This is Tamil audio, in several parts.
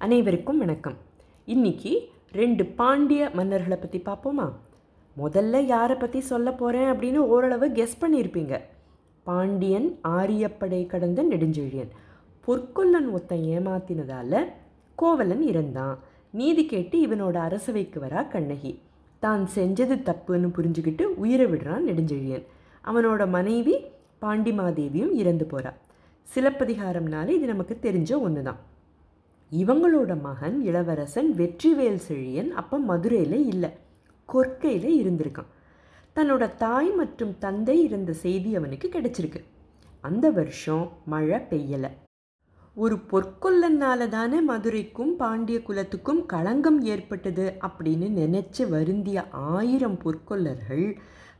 அனைவருக்கும் வணக்கம். இன்னைக்கு ரெண்டு பாண்டிய மன்னர்களை பற்றி பார்ப்போமா? முதல்ல யாரை பற்றி சொல்ல போகிறேன் அப்படின்னு ஓரளவு கெஸ் பண்ணியிருப்பீங்க. பாண்டியன் ஆரியப்படை கடந்த நெடுஞ்செழியன். பொற்கொல்லன் ஒருத்தன் ஏமாத்தினதால் கோவலன் இறந்தான். நீதி கேட்டு இவனோட அரசவைக்கு வரா கண்ணகி. தான் செஞ்சது தப்புன்னு புரிஞ்சுக்கிட்டு உயிரை விடுறான் நெடுஞ்செழியன். அவனோட மனைவி பாண்டிமாதேவியும் இறந்து போகிறாள் சிலப்பதிகாரம்னாலே இது நமக்கு தெரிஞ்ச ஒன்று தான் இவங்களோட மகன் இளவரசன் வெற்றிவேல் செழியன் அப்போ மதுரையில் இல்லை. கொற்கையில் இருந்திருக்கான். தன்னோட தாய் மற்றும் தந்தை இருந்த செய்தி அவனுக்கு கிடைச்சிருக்கு. அந்த வருஷம் மழை பெய்யலை. ஒரு பொற்கொல்லனால தானே மதுரைக்கும் பாண்டிய குலத்துக்கும் களங்கம் ஏற்பட்டது அப்படின்னு நினச்சி வருந்திய ஆயிரம் பொற்கொல்லர்கள்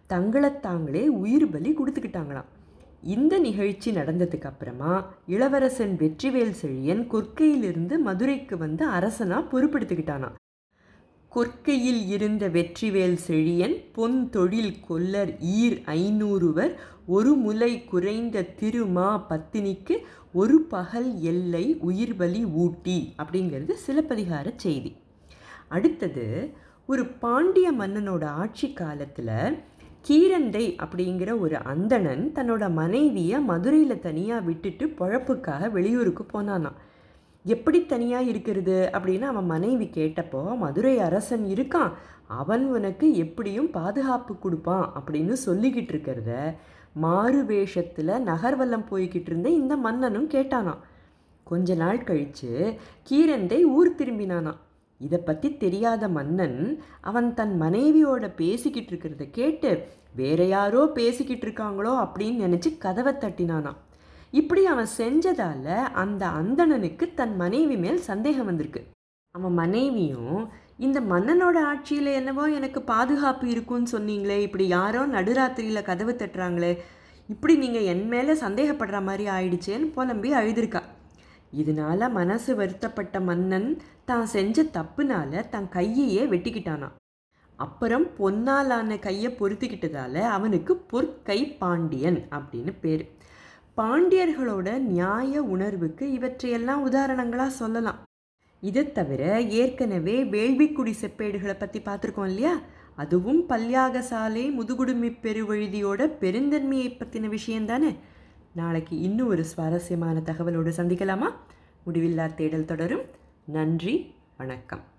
தங்களை தாங்களே உயிர் பலி கொடுத்துக்கிட்டாங்களாம். இந்த நிகழ்ச்சி நடந்ததுக்கு அப்புறமா இளவரசன் வெற்றிவேல் செழியன் கொற்கையிலிருந்து மதுரைக்கு வந்து அரசனா பொறுப்பெடுத்துக்கிட்டானாம். கொற்கையில் இருந்த வெற்றிவேல் செழியன் பொன் தொழில் கொல்லர் ஈர் ஐநூறுவர் ஒரு முலை குறைந்த திருமா பத்தினிக்கு ஒரு பகல் எல்லை உயிர் பலி ஊட்டி அப்படிங்கிறது சிலப்பதிகார செய்தி. அடுத்தது ஒரு பாண்டிய மன்னனோட ஆட்சி காலத்தில் கீரந்தை அப்படிங்கிற ஒரு அந்தணன் தன்னோட மனைவியை மதுரையில் தனியாக விட்டுட்டு பொழப்புக்காக வெளியூருக்கு போனானான் எப்படி தனியாக இருக்கிறது? அப்படின்னு அவன் மனைவி கேட்டப்போ மதுரை அரசன் இருக்கான். அவன் உனக்கு எப்படியும் பாதுகாப்பு கொடுப்பான் அப்படின்னு சொல்லிக்கிட்டு இருக்கிறத மாறு வேஷத்தில் நகர்வலம் போய்கிட்டு இருந்த இந்த மன்னனும் கேட்டானாம். கொஞ்ச நாள் கழித்து கீரந்தை ஊர் திரும்பினானான் இதை பற்றி தெரியாத மன்னன் அவன் தன் மனைவியோட பேசிக்கிட்டு இருக்கிறத கேட்டு வேற யாரோ பேசிக்கிட்டு இருக்காங்களோ? அப்படின்னு நினச்சி கதவை தட்டினானான் இப்படி அவன் செஞ்சதால அந்த அந்தணனுக்கு தன் மனைவி மேல் சந்தேகம் வந்திருக்கு. அவன் மனைவியும் இந்த மன்னனோட ஆட்சியில் என்னவோ எனக்கு பாதுகாப்பு இருக்குன்னு சொன்னீங்களே இப்படி யாரோ நடுராத்திரியில் கதவு தட்டுறாங்களே இப்படி நீங்கள் என் மேலே சந்தேகப்படுற மாதிரி ஆயிடுச்சேன்னு புலம்பி அழுதுருக்கா. இதனால மனசு வருத்தப்பட்ட மன்னன் தான் செஞ்ச தப்புனால தன் கையையே வெட்டிக்கிட்டானான் அப்புறம் பொன்னாலான கையை பொறுத்துக்கிட்டதால அவனுக்கு பொற்கை பாண்டியன் அப்படின்னு பேர். பாண்டியர்களோட நியாய உணர்வுக்கு இவற்றையெல்லாம் உதாரணங்களாக சொல்லலாம். இதை தவிர ஏற்கனவே வேள்விக்குடி செப்பேடுகளை பற்றி பார்த்துருக்கோம் இல்லையா? அதுவும் பல்யாக சாலை முதுகுடுமி பெருவழுதியோட பெருந்தன்மையை பற்றின விஷயந்தானே நாளைக்கு இன்னும் ஒரு சுவாரஸ்யமான தகவலோடு சந்திக்கலாமா? முடிவில்லா தேடல் தொடரும். நன்றி வணக்கம்.